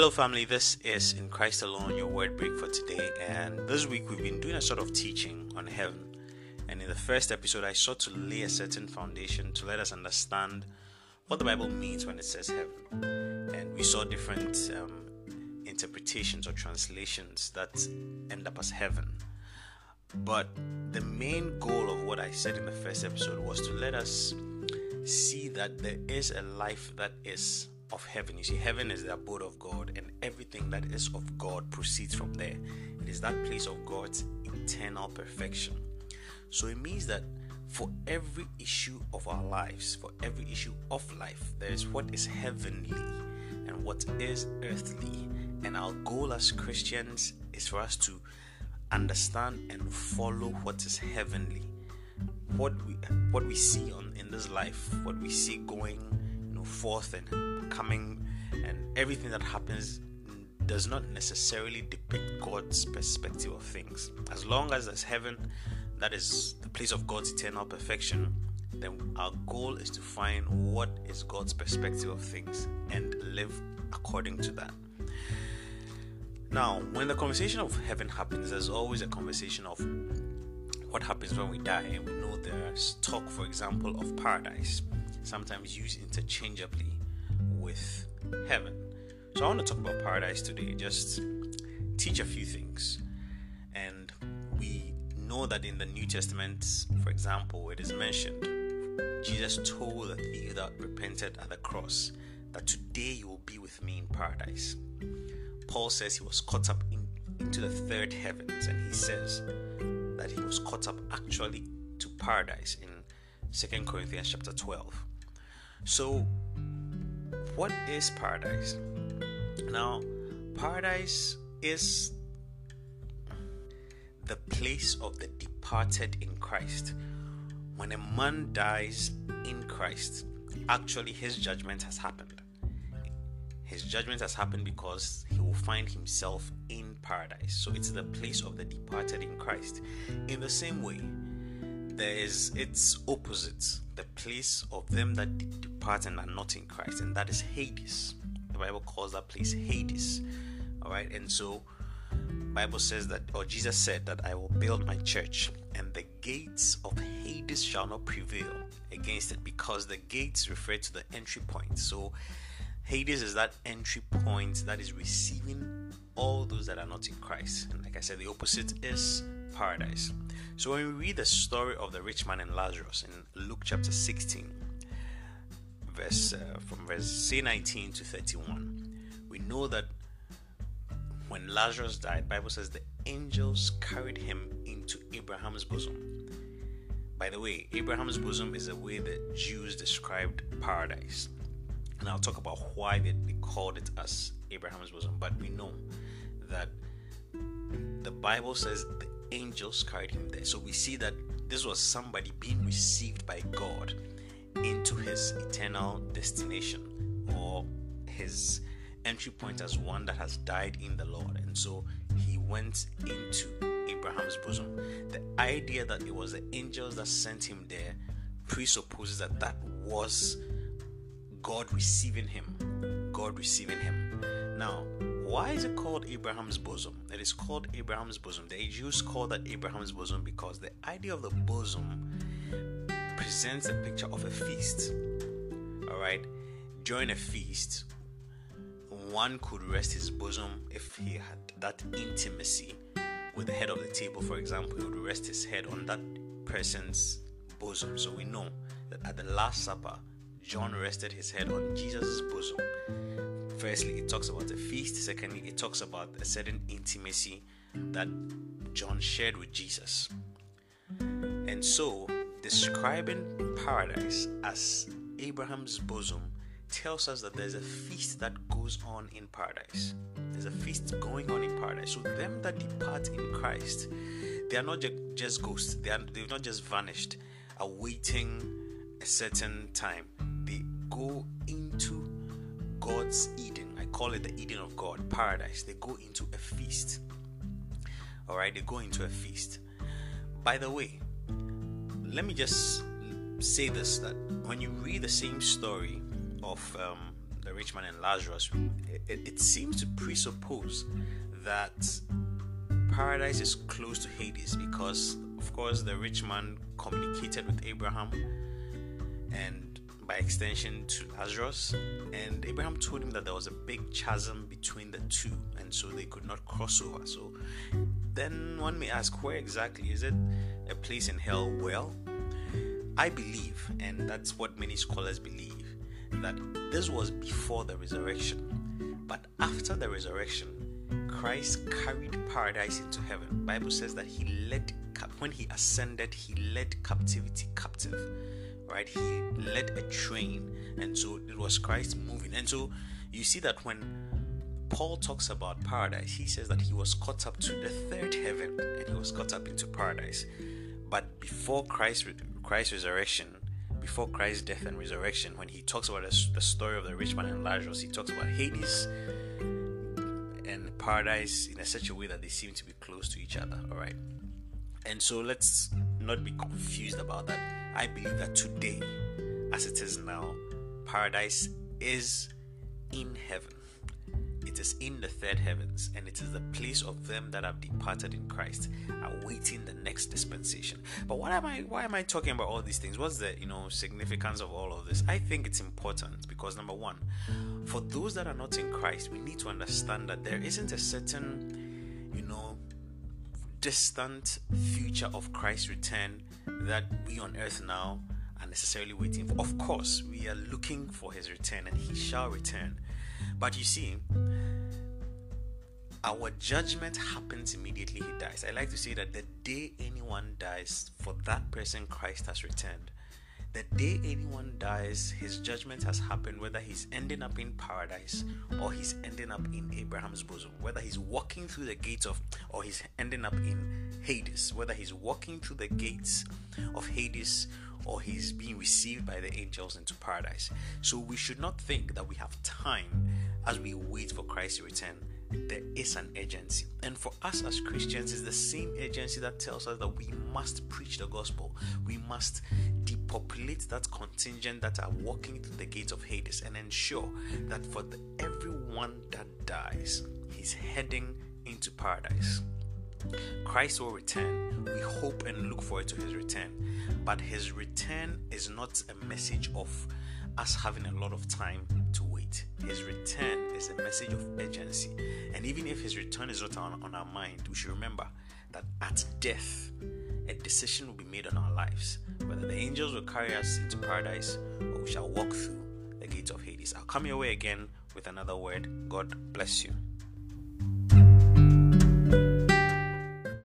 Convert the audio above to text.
Hello, family. This is In Christ Alone, your word break for today. And this week we've been doing a sort of teaching on heaven. And in the first episode, I sought to lay a certain foundation to let us understand what the Bible means when it says heaven. And we saw different um, interpretations or translations that end up as heaven. But the main goal of what I said in the first episode was to let us see that there is a life that is of heaven. You see, heaven is the abode of God, and everything that is of God proceeds from there. It is that place of God's eternal perfection. So it means that for every issue of our lives, for every issue of life, there is what is heavenly and what is earthly. And our goal as Christians is for us to understand and follow what is heavenly. What we what we see on in this life, what we see going know, forth and coming, and everything that happens does not necessarily depict God's perspective of things. As long as there's heaven, that is the place of God's eternal perfection, then our goal is to find what is God's perspective of things and live according to that. Now, when the conversation of heaven happens, there's always a conversation of what happens when we die. And we know there's talk, for example, of paradise, sometimes used interchangeably with heaven. So I want to talk about paradise today, just teach a few things. And we know that in the New Testament, for example, it is mentioned Jesus told the thief that repented at the cross that today you will be with me in paradise. Paul says he was caught up in, into the third heavens, and he says that he was caught up actually to paradise in Second Corinthians chapter 12. So, what is paradise? Now, paradise is the place of the departed in Christ. When a man dies in Christ, actually his judgment has happened. His judgment has happened because he will find himself in paradise. So it's the place of the departed in Christ. In the same way, there is its opposite, the place of them that depart and are not in Christ, and that is Hades. The Bible calls that place Hades. All right, and so Bible says that, or Jesus said that I will build my church, and the gates of Hades shall not prevail against it, because the gates refer to the entry point. So Hades is that entry point that is receiving all those that are not in Christ. And like I said, the opposite is paradise. So when we read the story of the rich man and Lazarus in Luke chapter 16, verse uh, from verse say 19 to 31, we know that when Lazarus died, Bible says the angels carried him into Abraham's bosom. By the way, Abraham's bosom is the way that Jews described paradise and I'll talk about why they, they called it as Abraham's bosom. But we know that the Bible says the angels carried him there. So we see that this was somebody being received by God into his eternal destination or his entry point as one that has died in the Lord. And so he went into Abraham's bosom. The idea that it was the angels that sent him there presupposes that that was God receiving him. God receiving him. Now, why is it called Abraham's bosom? It is called Abraham's bosom. The Jews call that Abraham's bosom because the idea of the bosom presents a picture of a feast. Alright? During a feast, one could rest his bosom if he had that intimacy with the head of the table, for example, he would rest his head on that person's bosom. So we know that at the Last Supper, John rested his head on Jesus' bosom. Firstly, it talks about a feast. Secondly, it talks about a certain intimacy that John shared with Jesus. And so, describing paradise as Abraham's bosom tells us that there's a feast that goes on in paradise. There's a feast going on in paradise. So, them that depart in Christ, they are not just ghosts, they are, they've not just vanished, awaiting a certain time they go into God's Eden. I call it the Eden of God, paradise. They go into a feast. All right, they go into a feast. By the way, let me just say this that when you read the same story of um, the rich man and Lazarus, it, it seems to presuppose that paradise is close to Hades because, of course, the rich man communicated with Abraham and by extension to Lazarus. And Abraham told him that there was a big chasm between the two, and so they could not cross over. So then one may ask, where exactly is it? A place in hell? Well, I believe, and that's what many scholars believe, that this was before the resurrection. But after the resurrection, Christ carried paradise into heaven. Bible says that he led when he ascended, he led captivity captive. Right? He led a train, and so it was Christ moving. And so you see that when Paul talks about paradise, he says that he was caught up to the third heaven and he was caught up into paradise. But before Christ Christ's resurrection, before Christ's death and resurrection, when he talks about the story of the rich man and Lazarus, he talks about Hades and paradise in a such a way that they seem to be close to each other. All right, and so let's not be confused about that. I believe that today, as it is now, paradise is in heaven. It is in the third heavens, and it is the place of them that have departed in Christ, awaiting the next dispensation. But what am I? Why am I talking about all these things? What's the you know significance of all of this? I think it's important because number one, for those that are not in Christ, we need to understand that there isn't a certain, you know, distant future of Christ's return that we on earth now are necessarily waiting for. Of course, we are looking for his return and he shall return. But you see, our judgment happens immediately he dies. I like to say that the day anyone dies, for that person, Christ has returned. The day anyone dies, his judgment has happened, whether he's ending up in paradise or he's ending up in Abraham's bosom, whether he's walking through the gates of, or he's ending up in Hades, whether he's walking through the gates of Hades or he's being received by the angels into paradise. So we should not think that we have time as we wait for Christ's return there is an agency. And for us as Christians, it's the same agency that tells us that we must preach the gospel. We must depopulate that contingent that are walking through the gates of Hades and ensure that for the, everyone that dies, he's heading into paradise. Christ will return. We hope and look forward to his return. But his return is not a message of us having a lot of time His return is a message of urgency. And even if his return is not on, on our mind, we should remember that at death, a decision will be made on our lives whether the angels will carry us into paradise or we shall walk through the gates of Hades. I'll come your way again with another word. God bless you.